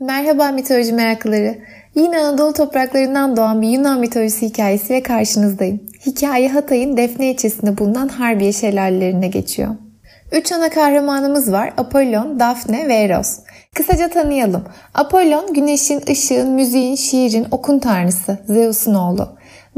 Merhaba mitoloji meraklıları. Yine Anadolu topraklarından doğan bir Yunan mitolojisi hikayesiyle karşınızdayım. Hikaye Hatay'ın Defne ilçesinde bulunan Harbiye şelalelerine geçiyor. Üç ana kahramanımız var. Apollon, Daphne ve Eros. Kısaca tanıyalım. Apollon, güneşin, ışığın, müziğin, şiirin, okun tanrısı, Zeus'un oğlu.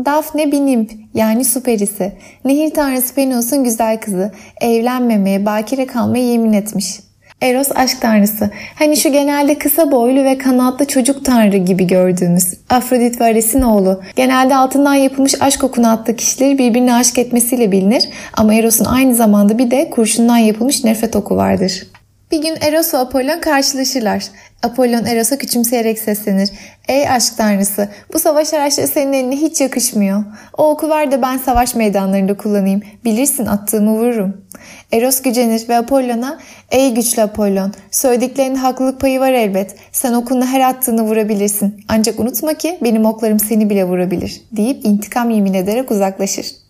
Daphne bir yani su perisi. Nehir tanrısı Penos'un güzel kızı. Evlenmemeye, bakire kalmaya yemin etmiş. Eros aşk tanrısı. Hani şu genelde kısa boylu ve kanatlı çocuk tanrı gibi gördüğümüz Afrodit ve Ares'in oğlu. Genelde altından yapılmış aşk okunu attığı kişileri birbirine aşk etmesiyle bilinir. Ama Eros'un aynı zamanda bir de kurşundan yapılmış nefret oku vardır. Bir gün Eros ve Apollon karşılaşırlar. Apollon Eros'a küçümseyerek seslenir. Ey aşk tanrısı bu savaş araçları senin eline hiç yakışmıyor. O oku ver de ben savaş meydanlarında kullanayım. Bilirsin attığımı vururum. Eros gücenir ve Apollon'a ey güçlü Apollon söylediklerinde haklılık payı var elbet. Sen okunla her attığını vurabilirsin. Ancak unutma ki benim oklarım seni bile vurabilir deyip intikam yemin ederek uzaklaşır.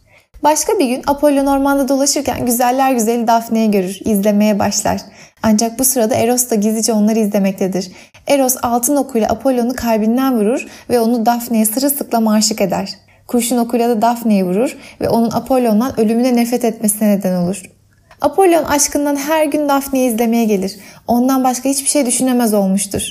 Başka bir gün Apollon ormanda dolaşırken güzeller güzeli Daphne'yi görür, izlemeye başlar. Ancak bu sırada Eros da gizlice onları izlemektedir. Eros altın okuyla Apollon'u kalbinden vurur ve onu Daphne'ye sırılsıklam aşık eder. Kurşun okuyla da Daphne'yi vurur ve onun Apollon'dan ölümüne nefret etmesine neden olur. Apollon aşkından her gün Daphne'yi izlemeye gelir. Ondan başka hiçbir şey düşünemez olmuştur.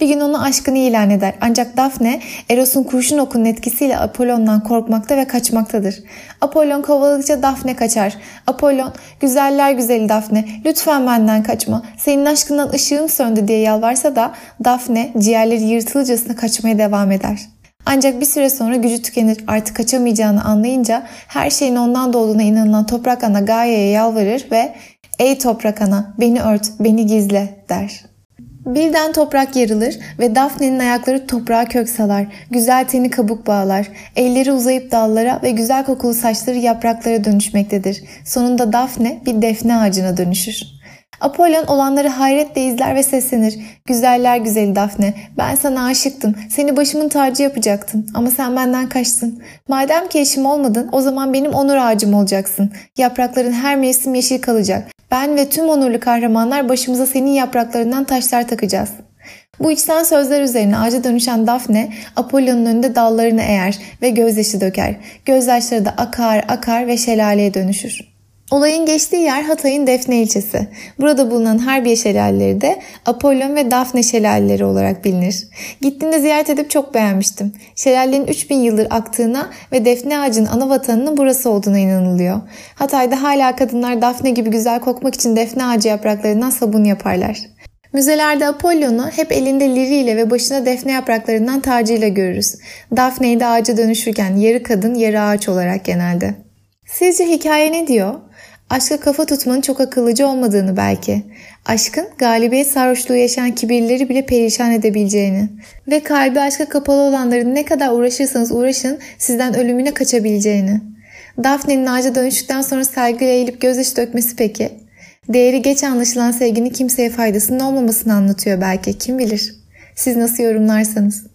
Bir gün ona aşkını ilan eder. Ancak Daphne Eros'un kurşun okunun etkisiyle Apollon'dan korkmakta ve kaçmaktadır. Apollon kovaladıkça Daphne kaçar. Apollon, güzeller güzeli Daphne, lütfen benden kaçma. Senin aşkından ışığım söndü diye yalvarsa da Daphne ciğerleri yırtılıcasına kaçmaya devam eder. Ancak bir süre sonra gücü tükenir artık kaçamayacağını anlayınca her şeyin ondan doğduğuna inanılan toprak ana Gaia'ya yalvarır ve ''Ey toprak ana beni ört, beni gizle'' der. Birden toprak yarılır ve Daphne'nin ayakları toprağa kök salar, güzel teni kabuk bağlar, elleri uzayıp dallara ve güzel kokulu saçları yapraklara dönüşmektedir. Sonunda Daphne bir defne ağacına dönüşür. Apollon olanları hayretle izler ve seslenir. Güzeller güzeli Dafne, ben sana aşıktım. Seni başımın tacı yapacaktım ama sen benden kaçtın. Madem ki eşim olmadın o zaman benim onur ağacım olacaksın. Yaprakların her mevsim yeşil kalacak. Ben ve tüm onurlu kahramanlar başımıza senin yapraklarından taşlar takacağız. Bu içten sözler üzerine ağaca dönüşen Daphne, Apollon'un önünde dallarını eğer ve gözyaşı döker. Gözyaşları da akar akar ve şelaleye dönüşür. Olayın geçtiği yer Hatay'ın Defne ilçesi. Burada bulunan Harbiye şelaleleri de Apollon ve Dafne şelaleleri olarak bilinir. Gittiğimde ziyaret edip çok beğenmiştim. Şelalelerin 3000 yıldır aktığına ve Defne ağacının ana vatanının burası olduğuna inanılıyor. Hatay'da hala kadınlar Dafne gibi güzel kokmak için Defne ağacı yapraklarından sabun yaparlar. Müzelerde Apollon'u hep elinde liriyle ve başına defne yapraklarından tacıyla görürüz. Daphne'yi de ağaca dönüşürken yarı kadın yarı ağaç olarak genelde. Sizce hikaye ne diyor? Aşka kafa tutmanın çok akıllıca olmadığını belki. Aşkın galibiyet sarhoşluğu yaşayan kibirleri bile perişan edebileceğini. Ve kalbi aşka kapalı olanların ne kadar uğraşırsanız uğraşın sizden ölümüne kaçabileceğini. Daphne'nin ağaca dönüştükten sonra saygıyla eğilip gözyaşı dökmesi peki? Değeri geç anlaşılan sevginin kimseye faydasının olmamasını anlatıyor belki kim bilir. Siz nasıl yorumlarsanız.